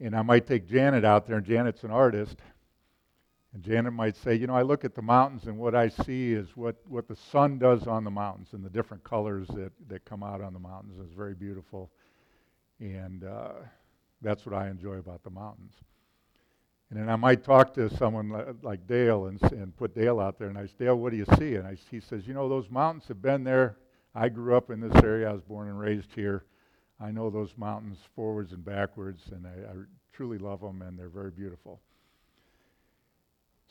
And I might take Janet out there, and Janet's an artist. And Janet might say, You know, I look at the mountains, and what I see is what, what the sun does on the mountains and the different colors that, that come out on the mountains. It's very beautiful. And uh, that's what I enjoy about the mountains. And then I might talk to someone like Dale and, and put Dale out there, and I say, Dale, what do you see? And I, he says, You know, those mountains have been there. I grew up in this area. I was born and raised here. I know those mountains forwards and backwards, and I, I truly love them, and they're very beautiful.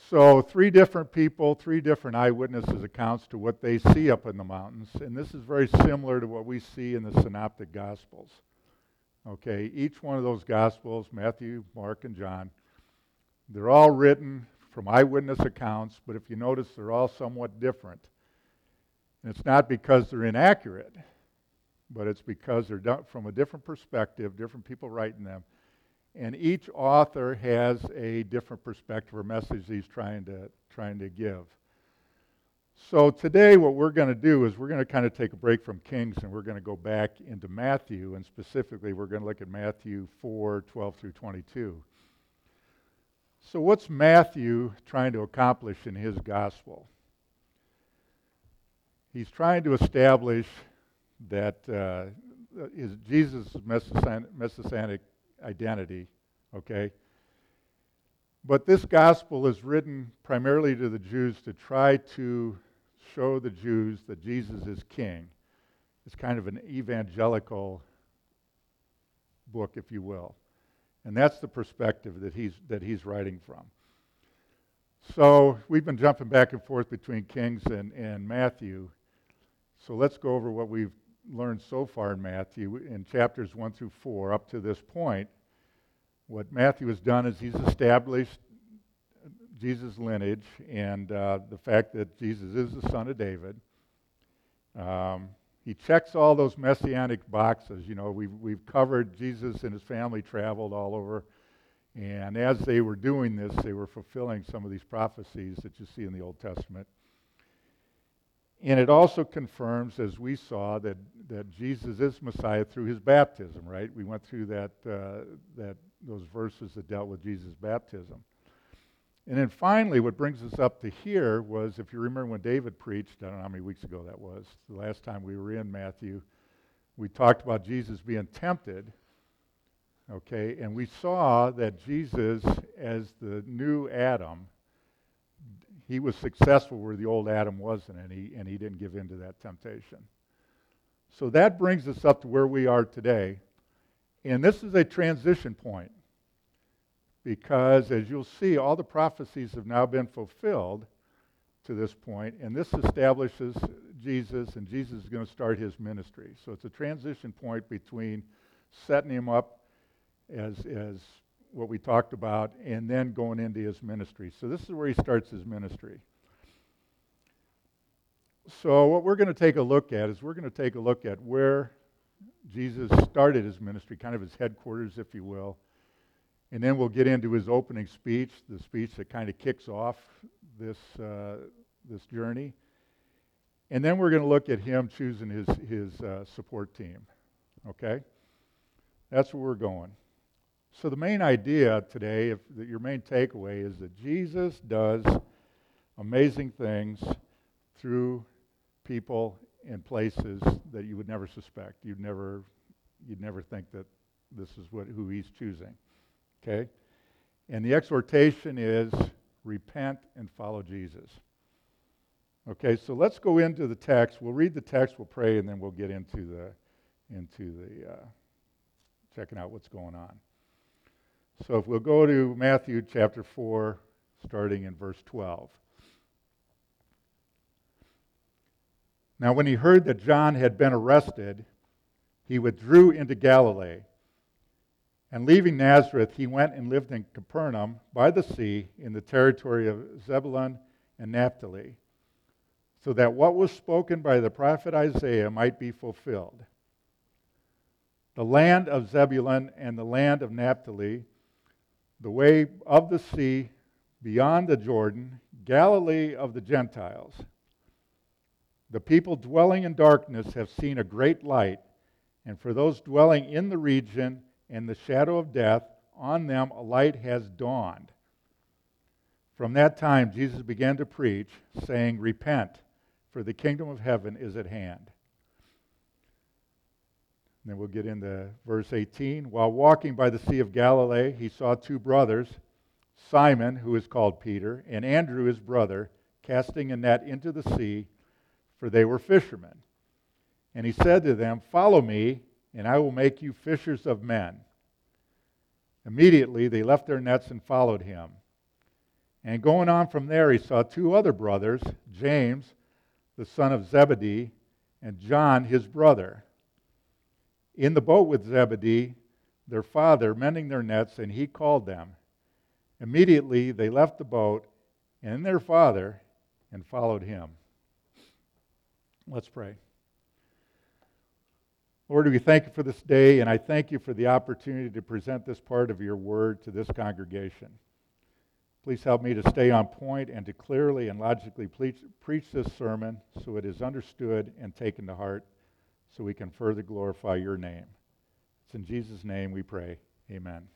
So, three different people, three different eyewitnesses' accounts to what they see up in the mountains. And this is very similar to what we see in the Synoptic Gospels. Okay, each one of those Gospels, Matthew, Mark, and John, they're all written from eyewitness accounts, but if you notice, they're all somewhat different. And it's not because they're inaccurate, but it's because they're done from a different perspective, different people writing them. And each author has a different perspective or message he's trying to, trying to give. So today, what we're going to do is we're going to kind of take a break from Kings and we're going to go back into Matthew, and specifically, we're going to look at Matthew 4 12 through 22. So, what's Matthew trying to accomplish in his gospel? He's trying to establish that uh, is Jesus' messianic identity, okay? But this gospel is written primarily to the Jews to try to show the Jews that Jesus is king. It's kind of an evangelical book, if you will. And that's the perspective that he's, that he's writing from. So we've been jumping back and forth between Kings and, and Matthew. So let's go over what we've learned so far in Matthew in chapters 1 through 4 up to this point. What Matthew has done is he's established Jesus' lineage and uh, the fact that Jesus is the son of David. Um, he checks all those messianic boxes. You know, we've, we've covered Jesus and his family traveled all over. And as they were doing this, they were fulfilling some of these prophecies that you see in the Old Testament. And it also confirms, as we saw, that, that Jesus is Messiah through his baptism, right? We went through that, uh, that, those verses that dealt with Jesus' baptism. And then finally, what brings us up to here was if you remember when David preached, I don't know how many weeks ago that was, the last time we were in Matthew, we talked about Jesus being tempted. Okay, and we saw that Jesus, as the new Adam, he was successful where the old Adam wasn't, and he, and he didn't give in to that temptation. So that brings us up to where we are today. And this is a transition point because, as you'll see, all the prophecies have now been fulfilled to this point, and this establishes Jesus, and Jesus is going to start his ministry. So it's a transition point between setting him up as, as what we talked about, and then going into his ministry. So this is where he starts his ministry. So, what we're going to take a look at is we're going to take a look at where Jesus started his ministry, kind of his headquarters, if you will. And then we'll get into his opening speech, the speech that kind of kicks off this, uh, this journey. And then we're going to look at him choosing his, his uh, support team. Okay? That's where we're going. So, the main idea today, if your main takeaway, is that Jesus does amazing things through people and places that you would never suspect. You'd never, you'd never think that this is what, who he's choosing. Okay? And the exhortation is repent and follow Jesus. Okay, so let's go into the text. We'll read the text, we'll pray, and then we'll get into the into the uh, checking out what's going on. So if we'll go to Matthew chapter 4, starting in verse 12. Now, when he heard that John had been arrested, he withdrew into Galilee. And leaving Nazareth, he went and lived in Capernaum by the sea in the territory of Zebulun and Naphtali, so that what was spoken by the prophet Isaiah might be fulfilled. The land of Zebulun and the land of Naphtali the way of the sea beyond the Jordan, Galilee of the Gentiles. The people dwelling in darkness have seen a great light, and for those dwelling in the region and the shadow of death, on them a light has dawned. From that time, Jesus began to preach, saying, Repent, for the kingdom of heaven is at hand. And then we'll get into verse 18. While walking by the Sea of Galilee, he saw two brothers, Simon, who is called Peter, and Andrew, his brother, casting a net into the sea, for they were fishermen. And he said to them, Follow me, and I will make you fishers of men. Immediately they left their nets and followed him. And going on from there, he saw two other brothers, James, the son of Zebedee, and John, his brother, in the boat with Zebedee, their father, mending their nets, and he called them. Immediately they left the boat and their father and followed him. Let's pray. Lord, we thank you for this day, and I thank you for the opportunity to present this part of your word to this congregation. Please help me to stay on point and to clearly and logically preach, this sermon so it is understood and taken to heart so we can further glorify your name. It's in Jesus' name we pray. Amen.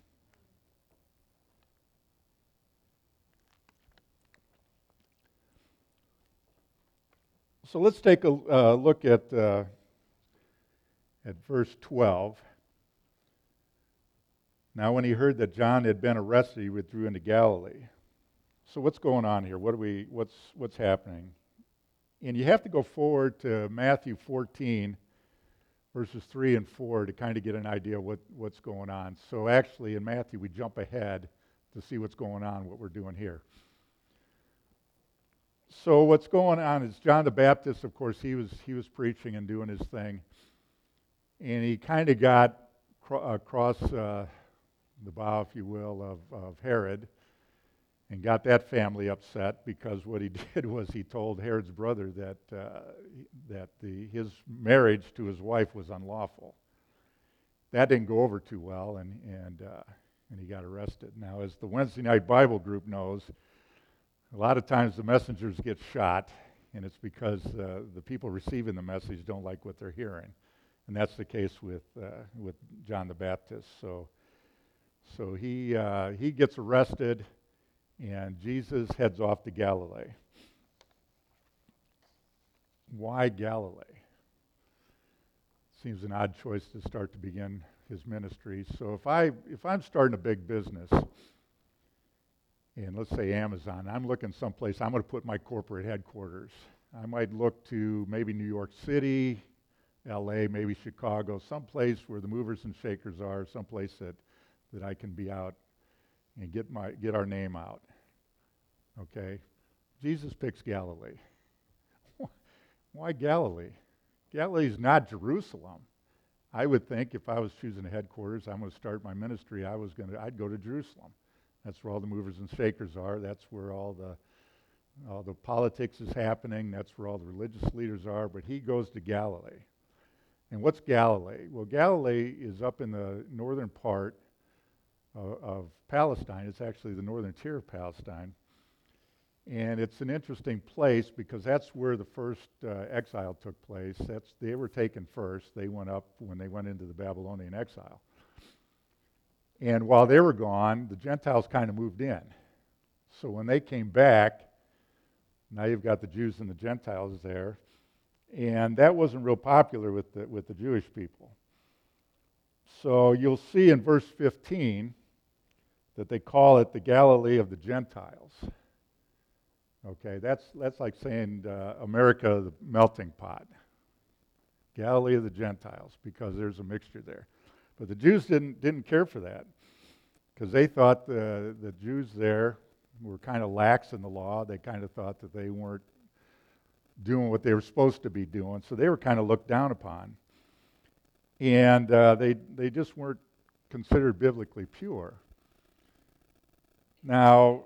So let's take a uh, look at, uh, at verse 12. Now, when he heard that John had been arrested, he withdrew into Galilee. So, what's going on here? What are we, what's, what's happening? And you have to go forward to Matthew 14, verses 3 and 4, to kind of get an idea what, what's going on. So, actually, in Matthew, we jump ahead to see what's going on, what we're doing here. So what's going on is John the Baptist, of course, he was he was preaching and doing his thing, and he kind of got cro- across uh, the bow, if you will, of, of Herod, and got that family upset because what he did was he told Herod's brother that uh, that the his marriage to his wife was unlawful. That didn't go over too well, and and uh, and he got arrested. Now, as the Wednesday night Bible group knows a lot of times the messengers get shot, and it's because uh, the people receiving the message don't like what they're hearing. And that's the case with, uh, with John the Baptist. So, so he, uh, he gets arrested, and Jesus heads off to Galilee. Why Galilee? Seems an odd choice to start to begin his ministry. So if I if I'm starting a big business, and let's say Amazon, I'm looking someplace, I'm going to put my corporate headquarters. I might look to maybe New York City, LA, maybe Chicago, someplace where the movers and shakers are, someplace that, that I can be out and get, my, get our name out. Okay? Jesus picks Galilee. Why Galilee? Galilee is not Jerusalem. I would think if I was choosing a headquarters, I'm going to start my ministry, I was going to, I'd go to Jerusalem. That's where all the movers and shakers are. That's where all the all the politics is happening. That's where all the religious leaders are. But he goes to Galilee. And what's Galilee? Well, Galilee is up in the northern part of, of Palestine. It's actually the northern tier of Palestine. And it's an interesting place because that's where the first uh, exile took place. That's, they were taken first. They went up when they went into the Babylonian exile. And while they were gone, the Gentiles kind of moved in. So when they came back, now you've got the Jews and the Gentiles there. And that wasn't real popular with the, with the Jewish people. So you'll see in verse 15 that they call it the Galilee of the Gentiles. Okay, that's, that's like saying uh, America, the melting pot. Galilee of the Gentiles, because there's a mixture there. But the Jews didn't, didn't care for that because they thought the, the Jews there were kind of lax in the law. They kind of thought that they weren't doing what they were supposed to be doing. So they were kind of looked down upon. And uh, they, they just weren't considered biblically pure. Now,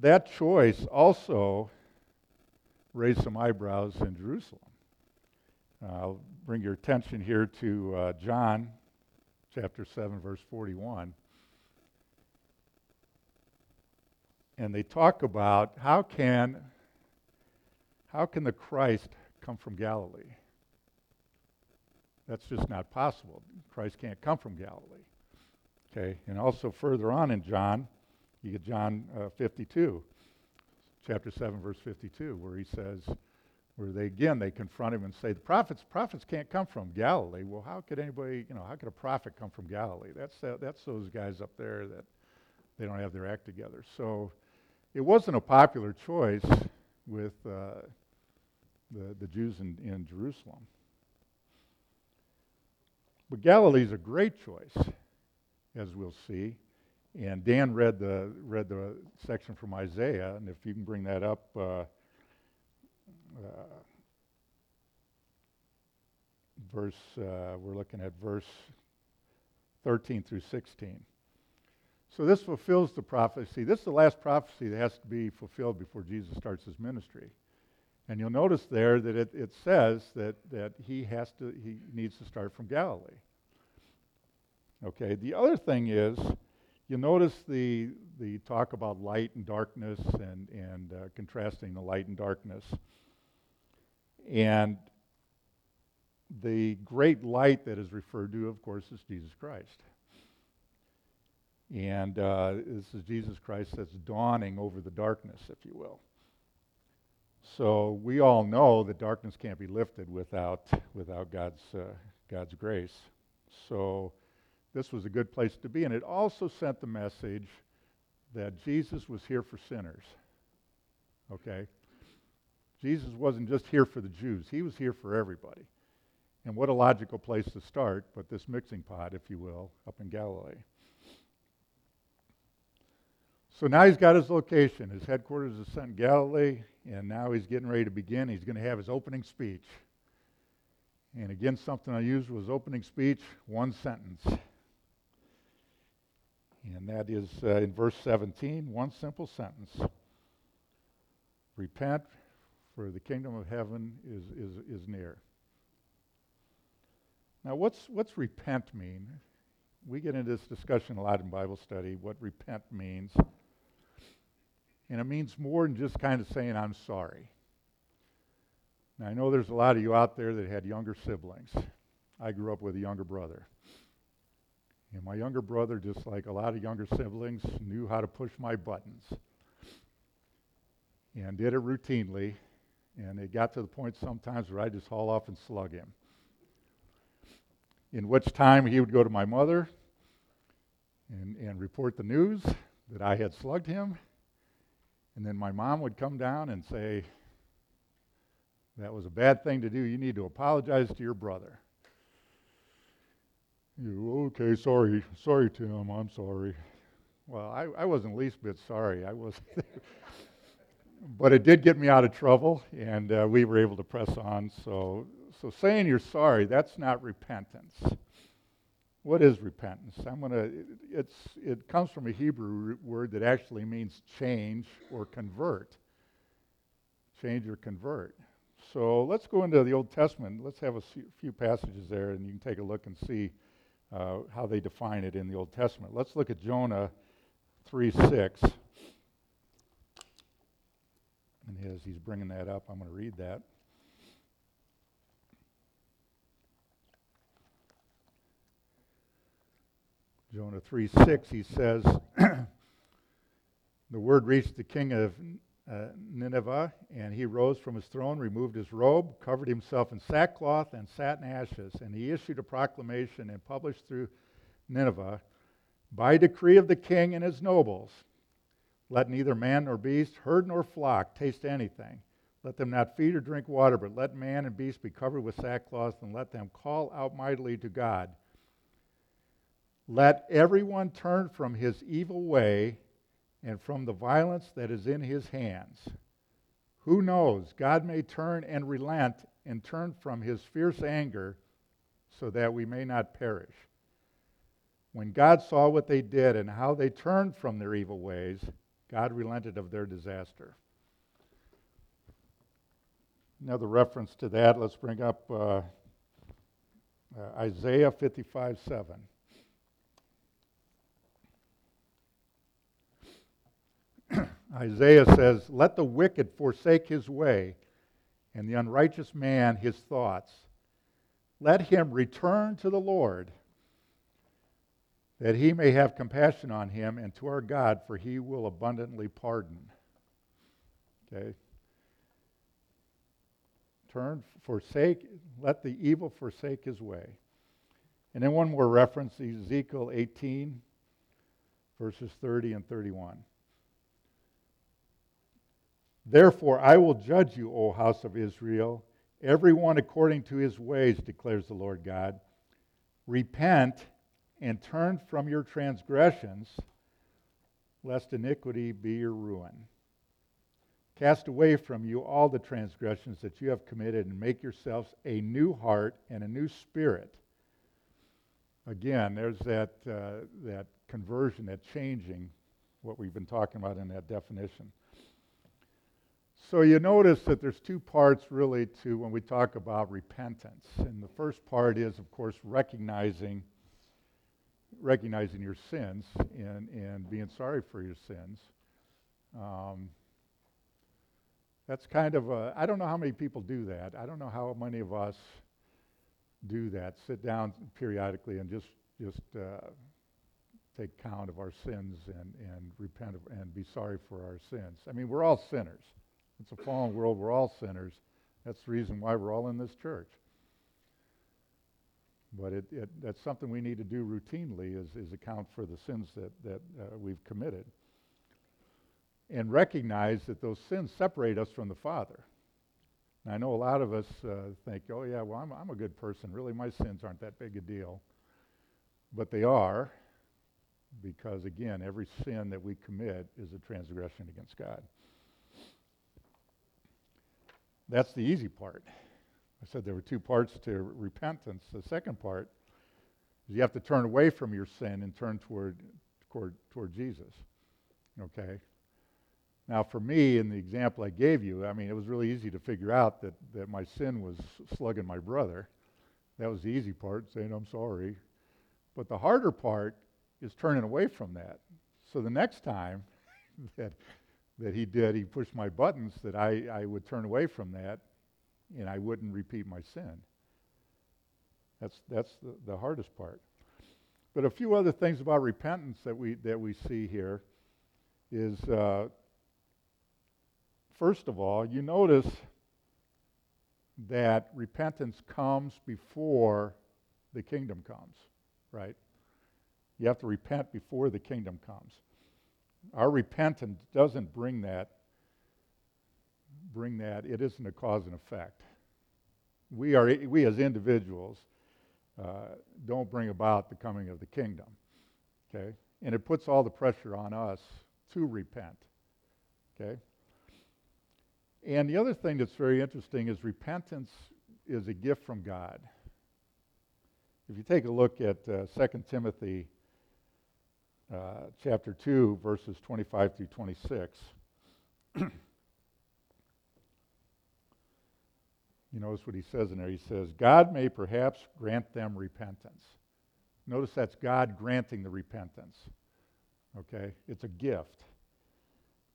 that choice also raised some eyebrows in Jerusalem. I'll bring your attention here to uh, John chapter 7, verse 41. And they talk about how can, how can the Christ come from Galilee? That's just not possible. Christ can't come from Galilee. Okay, and also further on in John, you get John uh, 52, chapter 7, verse 52, where he says, where they again they confront him and say, the prophets prophets can't come from Galilee. Well, how could anybody, you know, how could a prophet come from Galilee? That's that, that's those guys up there that they don't have their act together. So it wasn't a popular choice with uh, the the Jews in, in Jerusalem. But Galilee's a great choice, as we'll see. And Dan read the read the section from Isaiah, and if you can bring that up. Uh, uh, verse, uh, we're looking at verse 13 through 16. So this fulfills the prophecy. This is the last prophecy that has to be fulfilled before Jesus starts his ministry. And you'll notice there that it, it says that, that he has to he needs to start from Galilee. Okay, the other thing is you'll notice the the talk about light and darkness and, and uh, contrasting the light and darkness. And the great light that is referred to, of course, is Jesus Christ. And uh, this is Jesus Christ that's dawning over the darkness, if you will. So we all know that darkness can't be lifted without, without God's, uh, God's grace. So this was a good place to be. And it also sent the message that Jesus was here for sinners. Okay? Jesus wasn't just here for the Jews, he was here for everybody. And what a logical place to start, but this mixing pot, if you will, up in Galilee. So now he's got his location. His headquarters is in Galilee, and now he's getting ready to begin. He's going to have his opening speech. And again, something I unusual was opening speech, one sentence. And that is uh, in verse 17, one simple sentence Repent, for the kingdom of heaven is, is, is near. Now, what's, what's repent mean? We get into this discussion a lot in Bible study, what repent means. And it means more than just kind of saying, I'm sorry. Now, I know there's a lot of you out there that had younger siblings. I grew up with a younger brother. And my younger brother, just like a lot of younger siblings, knew how to push my buttons and did it routinely and it got to the point sometimes where I'd just haul off and slug him. In which time he would go to my mother and, and report the news that I had slugged him. And then my mom would come down and say, That was a bad thing to do. You need to apologize to your brother. You, okay, sorry. Sorry, Tim. I'm sorry. Well, I, I wasn't least bit sorry. I was. but it did get me out of trouble, and uh, we were able to press on. So, so saying you're sorry, that's not repentance. What is repentance? I'm gonna. It's it comes from a Hebrew word that actually means change or convert. Change or convert. So let's go into the Old Testament. Let's have a few passages there, and you can take a look and see uh, how they define it in the Old Testament. Let's look at Jonah 3 6. And as he's bringing that up, I'm going to read that. Jonah 3 6, he says, The word reached the king of uh, Nineveh, and he rose from his throne, removed his robe, covered himself in sackcloth, and sat in ashes. And he issued a proclamation and published through Nineveh by decree of the king and his nobles let neither man nor beast, herd nor flock taste anything. Let them not feed or drink water, but let man and beast be covered with sackcloth, and let them call out mightily to God. Let everyone turn from his evil way and from the violence that is in his hands. Who knows? God may turn and relent and turn from his fierce anger so that we may not perish. When God saw what they did and how they turned from their evil ways, God relented of their disaster. Another reference to that, let's bring up uh, uh, Isaiah 55 7. Isaiah says, Let the wicked forsake his way, and the unrighteous man his thoughts. Let him return to the Lord that he may have compassion on him, and to our God, for he will abundantly pardon. Okay? Turn, forsake, let the evil forsake his way. And then one more reference Ezekiel 18, verses 30 and 31. Therefore, I will judge you, O house of Israel, everyone according to his ways, declares the Lord God. Repent and turn from your transgressions, lest iniquity be your ruin. Cast away from you all the transgressions that you have committed, and make yourselves a new heart and a new spirit. Again, there's that, uh, that conversion, that changing, what we've been talking about in that definition. So you notice that there's two parts really to when we talk about repentance. And the first part is, of course, recognizing recognizing your sins and, and being sorry for your sins. Um, that's kind of a, I don't know how many people do that. I don't know how many of us do that. Sit down periodically and just, just uh, take count of our sins and, and repent of, and be sorry for our sins. I mean, we're all sinners. It's a fallen world. We're all sinners. That's the reason why we're all in this church. But it, it, that's something we need to do routinely is, is account for the sins that, that uh, we've committed. And recognize that those sins separate us from the Father. And I know a lot of us uh, think, oh, yeah, well, I'm, I'm a good person. Really, my sins aren't that big a deal. But they are, because, again, every sin that we commit is a transgression against God. That's the easy part. I said there were two parts to repentance. The second part is you have to turn away from your sin and turn toward, toward, toward Jesus. Okay? Now, for me, in the example I gave you, I mean, it was really easy to figure out that, that my sin was slugging my brother. That was the easy part, saying, I'm sorry. But the harder part is turning away from that. So the next time that, that he did, he pushed my buttons, that I, I would turn away from that and I wouldn't repeat my sin. That's, that's the, the hardest part. But a few other things about repentance that we, that we see here is, uh, first of all, you notice that repentance comes before the kingdom comes, right? You have to repent before the kingdom comes. Our repentance doesn't bring that bring that, it isn't a cause and effect. We, are, we as individuals uh, don't bring about the coming of the kingdom. Okay? And it puts all the pressure on us to repent. Okay? And the other thing that's very interesting is repentance is a gift from God. If you take a look at uh, 2 Timothy uh, chapter 2, verses 25 through 26, you notice what he says in there. He says, God may perhaps grant them repentance. Notice that's God granting the repentance. Okay? It's a gift.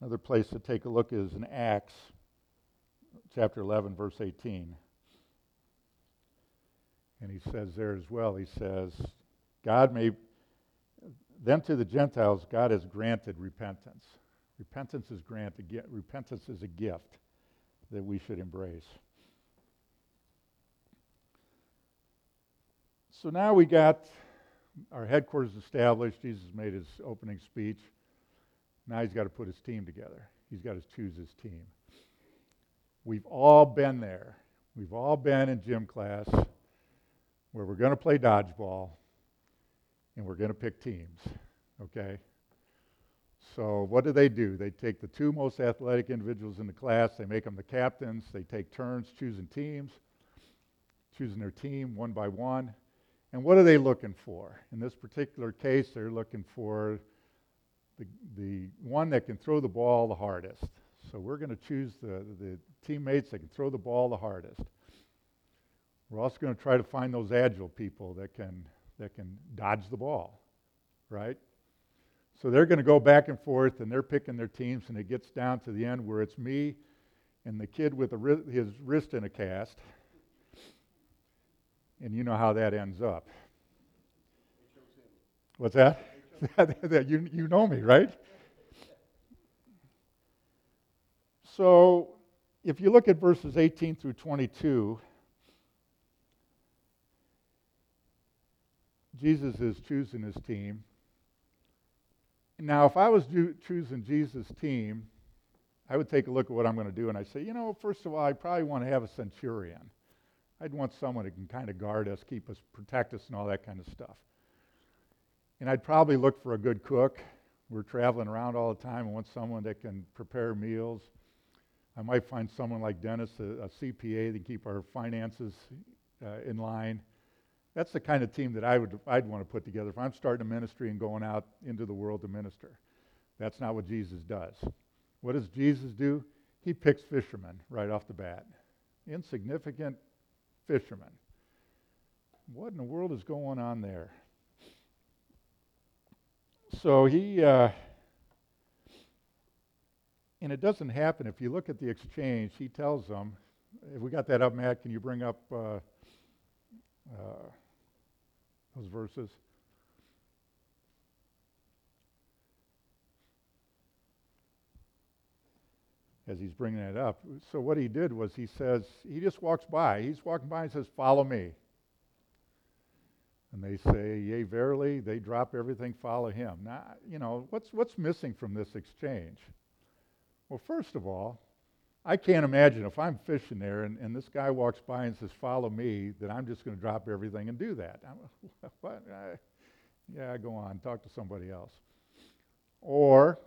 Another place to take a look is in Acts chapter 11, verse 18. And he says there as well, he says, God may, then to the Gentiles, God has granted repentance. Repentance is granted. Repentance is a gift that we should embrace. So now we got our headquarters established. Jesus made his opening speech. Now he's got to put his team together. He's got to choose his team. We've all been there. We've all been in gym class where we're going to play dodgeball and we're going to pick teams. Okay? So what do they do? They take the two most athletic individuals in the class, they make them the captains, they take turns choosing teams, choosing their team one by one. And what are they looking for? In this particular case, they're looking for the, the one that can throw the ball the hardest. So we're going to choose the, the teammates that can throw the ball the hardest. We're also going to try to find those agile people that can, that can dodge the ball, right? So they're going to go back and forth, and they're picking their teams, and it gets down to the end where it's me and the kid with his wrist in a cast and you know how that ends up. What's that? you, you know me, right? So, if you look at verses 18 through 22, Jesus is choosing his team. Now, if I was choosing Jesus' team, I would take a look at what I'm going to do and I'd say, you know, first of all, I probably want to have a centurion. I'd want someone who can kind of guard us, keep us, protect us, and all that kind of stuff. And I'd probably look for a good cook. We're traveling around all the time. I want someone that can prepare meals. I might find someone like Dennis, a, a CPA, to keep our finances uh, in line. That's the kind of team that I would I'd want to put together if I'm starting a ministry and going out into the world to minister. That's not what Jesus does. What does Jesus do? He picks fishermen right off the bat. Insignificant fishermen. What in the world is going on there? So he, uh, and it doesn't happen. If you look at the exchange, he tells them, if we got that up, Matt, can you bring up uh, uh, those verses? as he's bringing it up. So what he did was he says, he just walks by. He's walking by and says, Follow me. And they say, Yea, verily. They drop everything, follow him. Now, you know, what's, what's missing from this exchange? Well, first of all, I can't imagine if I'm fishing there and, and this guy walks by and says, Follow me, that I'm just going to drop everything and do that. I'm, what? I, yeah, go on, talk to somebody else. Or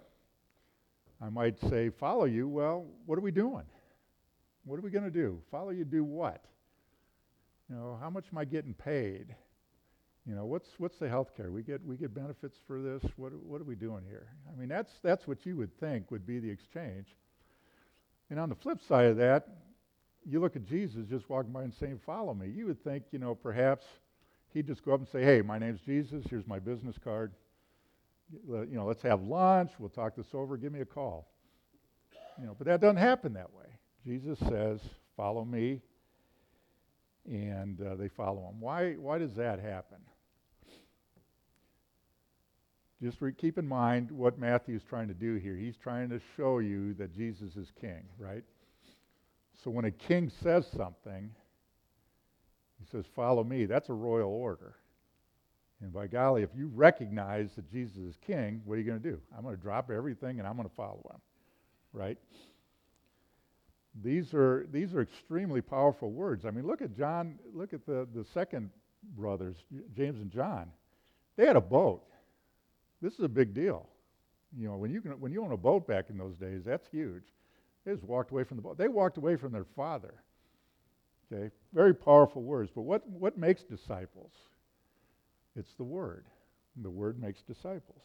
I might say, follow you. Well, what are we doing? What are we going to do? Follow you do what? You know, how much am I getting paid? You know, what's what's the health care? We get we get benefits for this. What what are we doing here? I mean, that's that's what you would think would be the exchange. And on the flip side of that, you look at Jesus just walking by and saying, "Follow me." You would think, you know, perhaps he'd just go up and say, "Hey, my name's Jesus. Here's my business card you know, let's have lunch, we'll talk this over, give me a call. You know, but that doesn't happen that way. Jesus says, follow me, and uh, they follow him. Why, why does that happen? Just re- keep in mind what Matthew's trying to do here. He's trying to show you that Jesus is king, right? So when a king says something, he says, Follow me. That's a royal order. And by golly, if you recognize that Jesus is king, what are you going to do? I'm going to drop everything and I'm going to follow him. Right? These are these are extremely powerful words. I mean, look at John, look at the, the second brothers, James and John. They had a boat. This is a big deal. You know, when you can, when you own a boat back in those days, that's huge. They just walked away from the boat. They walked away from their father. Okay, very powerful words. But what what makes disciples? It's the Word. The Word makes disciples.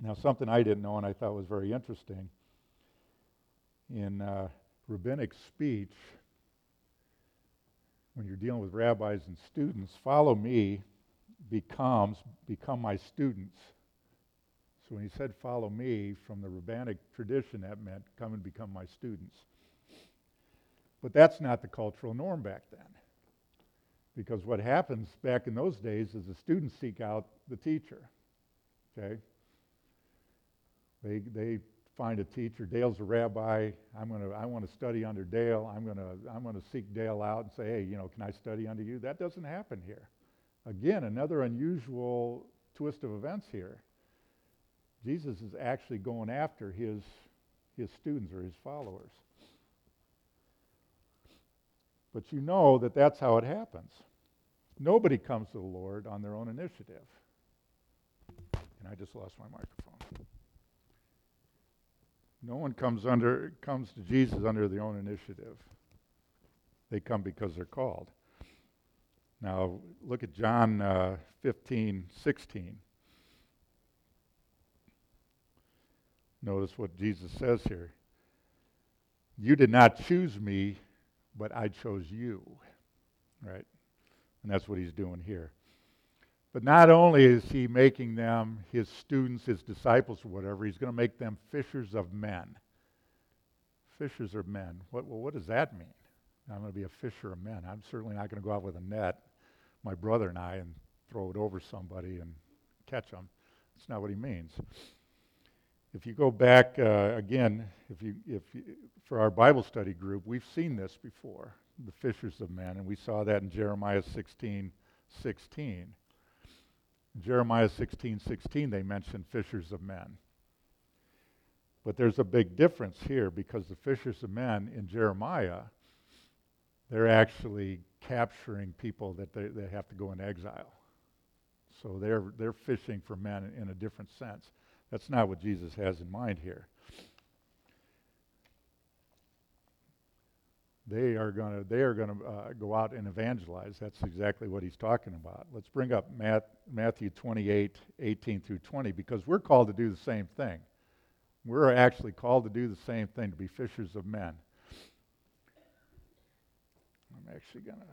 Now, something I didn't know and I thought was very interesting in uh, rabbinic speech, when you're dealing with rabbis and students, follow me becomes become my students. So when he said follow me from the rabbinic tradition, that meant come and become my students. But that's not the cultural norm back then. Because what happens back in those days is the students seek out the teacher. Okay? They, they find a teacher. Dale's a rabbi. I'm gonna, I want to study under Dale. I'm going to I'm gonna seek Dale out and say, hey, you know, can I study under you? That doesn't happen here. Again, another unusual twist of events here. Jesus is actually going after his, his students or his followers. But you know that that's how it happens. Nobody comes to the Lord on their own initiative. And I just lost my microphone. No one comes under comes to Jesus under their own initiative. They come because they're called. Now look at John uh, 15, 16. Notice what Jesus says here. You did not choose me, but I chose you. Right? And that's what he's doing here. But not only is he making them his students, his disciples, whatever, he's going to make them fishers of men. Fishers of men. What, well, what does that mean? I'm going to be a fisher of men. I'm certainly not going to go out with a net, my brother and I, and throw it over somebody and catch them. That's not what he means. If you go back uh, again, if you, if you, for our Bible study group, we've seen this before, the fishers of men, and we saw that in Jeremiah 16, 16. In Jeremiah 16, 16, they mention fishers of men. But there's a big difference here because the fishers of men in Jeremiah, they're actually capturing people that they, they have to go in exile. So they're, they're fishing for men in a different sense. That's not what Jesus has in mind here. They are going to they are going to uh, go out and evangelize. That's exactly what he's talking about. Let's bring up Matt, Matthew 28, 18 through 20, because we're called to do the same thing. We're actually called to do the same thing, to be fishers of men. Actually going to.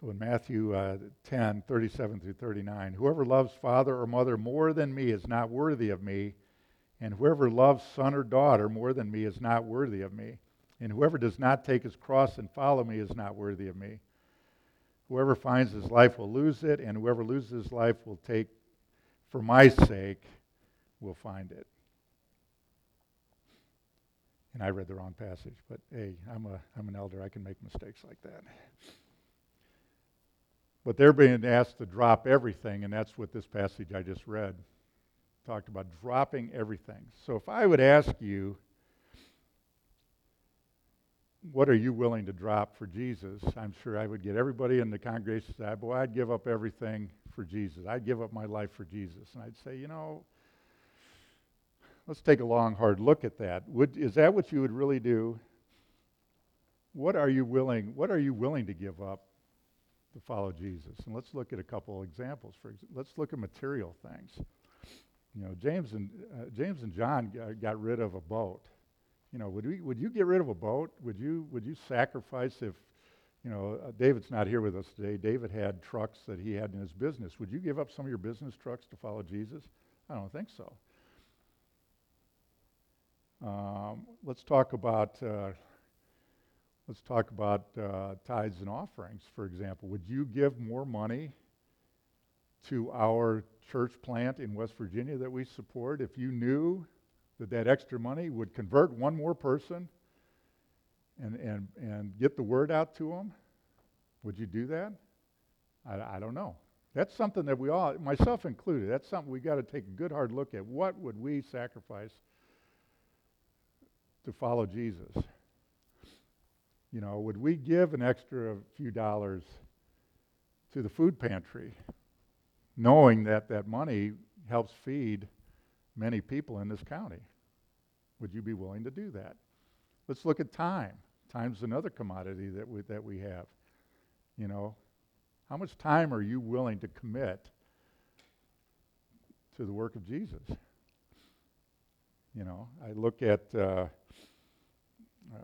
So in Matthew uh, 10, 37 through 39, whoever loves father or mother more than me is not worthy of me, and whoever loves son or daughter more than me is not worthy of me. And whoever does not take his cross and follow me is not worthy of me. Whoever finds his life will lose it, and whoever loses his life will take, for my sake, will find it. And I read the wrong passage, but hey, I'm, a, I'm an elder. I can make mistakes like that. But they're being asked to drop everything, and that's what this passage I just read talked about dropping everything. So if I would ask you, what are you willing to drop for Jesus? I'm sure I would get everybody in the congregation to say, boy, I'd give up everything for Jesus. I'd give up my life for Jesus. And I'd say, you know, let's take a long, hard look at that. Would, is that what you would really do? What are you willing, what are you willing to give up to follow Jesus. And let's look at a couple examples. For ex- let's look at material things. You know, James and uh, James and John got, got rid of a boat. You know, would we would you get rid of a boat? Would you would you sacrifice if you know, uh, David's not here with us today. David had trucks that he had in his business. Would you give up some of your business trucks to follow Jesus? I don't think so. Um, let's talk about uh, Let's talk about uh, tithes and offerings, for example. Would you give more money to our church plant in West Virginia that we support if you knew that that extra money would convert one more person and, and, and get the word out to them? Would you do that? I, I don't know. That's something that we all, myself included, that's something we've got to take a good hard look at. What would we sacrifice to follow Jesus? You know, would we give an extra few dollars to the food pantry, knowing that that money helps feed many people in this county? Would you be willing to do that? Let's look at time. Time's another commodity that we, that we have. You know, how much time are you willing to commit to the work of Jesus? You know, I look at uh, uh,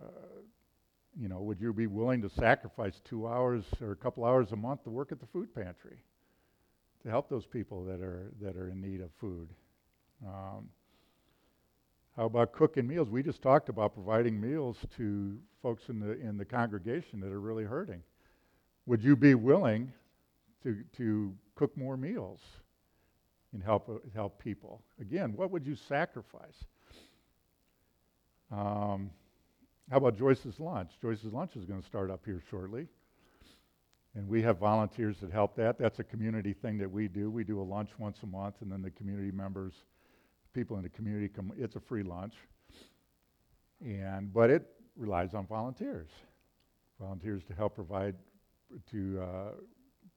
you know, would you be willing to sacrifice two hours or a couple hours a month to work at the food pantry to help those people that are that are in need of food? Um, how about cooking meals? We just talked about providing meals to folks in the in the congregation that are really hurting. Would you be willing to to cook more meals and help uh, help people? Again, what would you sacrifice? Um, how about Joyce's Lunch? Joyce's Lunch is going to start up here shortly. And we have volunteers that help that. That's a community thing that we do. We do a lunch once a month, and then the community members, people in the community come. It's a free lunch, and but it relies on volunteers, volunteers to help provide to uh,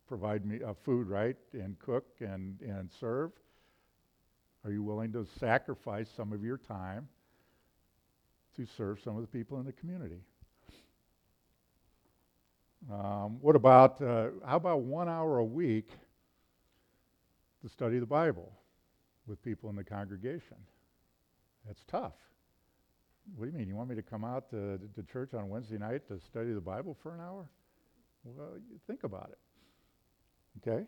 provide me uh, food, right, and cook and and serve. Are you willing to sacrifice some of your time to serve some of the people in the community. Um, what about, uh, how about one hour a week to study the Bible with people in the congregation? That's tough. What do you mean? You want me to come out to, to church on Wednesday night to study the Bible for an hour? Well, you think about it. Okay?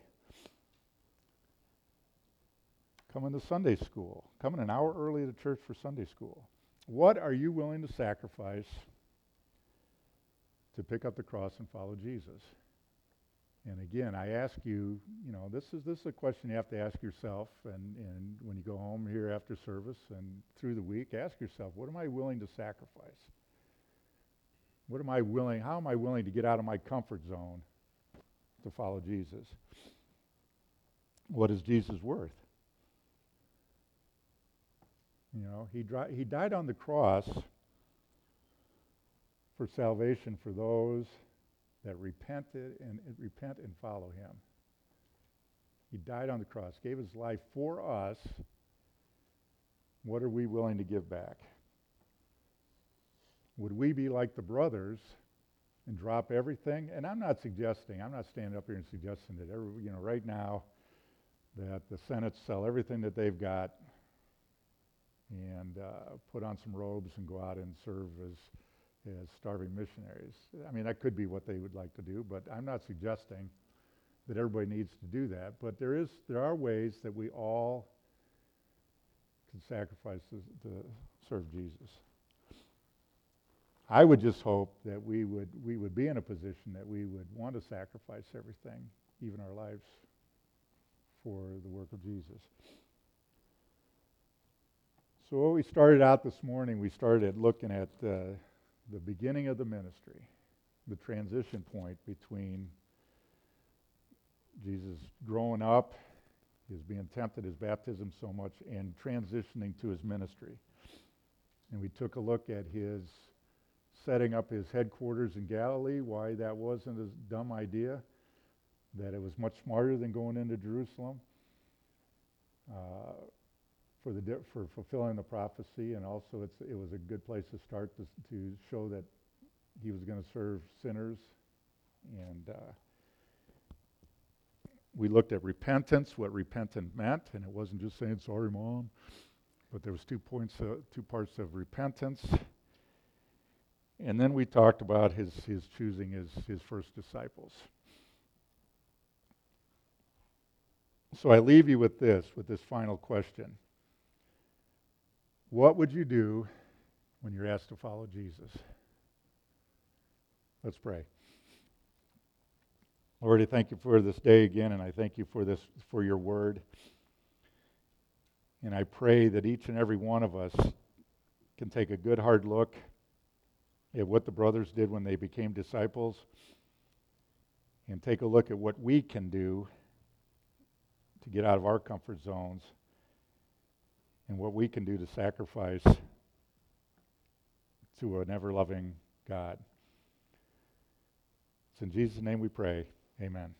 Coming to Sunday school. Coming an hour early to church for Sunday school. What are you willing to sacrifice to pick up the cross and follow Jesus? And again, I ask you, you know, this is this is a question you have to ask yourself and, and when you go home here after service and through the week, ask yourself, what am I willing to sacrifice? What am I willing, how am I willing to get out of my comfort zone to follow Jesus? What is Jesus worth? You know, he, dri- he died on the cross for salvation for those that repented and, repent and follow him. He died on the cross, gave his life for us. What are we willing to give back? Would we be like the brothers and drop everything? And I'm not suggesting, I'm not standing up here and suggesting that every, you know, right now that the Senate sell everything that they've got and uh, put on some robes and go out and serve as as starving missionaries. I mean, that could be what they would like to do, but I'm not suggesting that everybody needs to do that. But there is there are ways that we all can sacrifice to, to serve Jesus. I would just hope that we would we would be in a position that we would want to sacrifice everything, even our lives, for the work of Jesus. So what we started out this morning, we started looking at uh, the beginning of the ministry, the transition point between Jesus growing up, his being tempted, his baptism so much, and transitioning to his ministry. And we took a look at his setting up his headquarters in Galilee, why that wasn't a dumb idea, that it was much smarter than going into Jerusalem. Uh, for the di- for fulfilling the prophecy, and also it's it was a good place to start to, to show that he was going to serve sinners, and uh, we looked at repentance, what repentant meant, and it wasn't just saying sorry, mom, but there was two points, uh, two parts of repentance, and then we talked about his his choosing his his first disciples. So I leave you with this, with this final question. What would you do when you're asked to follow Jesus? Let's pray. Lord, I thank you for this day again, and I thank you for this for your word. And I pray that each and every one of us can take a good hard look at what the brothers did when they became disciples and take a look at what we can do to get out of our comfort zones and what we can do to sacrifice to an ever loving God. It's in Jesus' name we pray. Amen.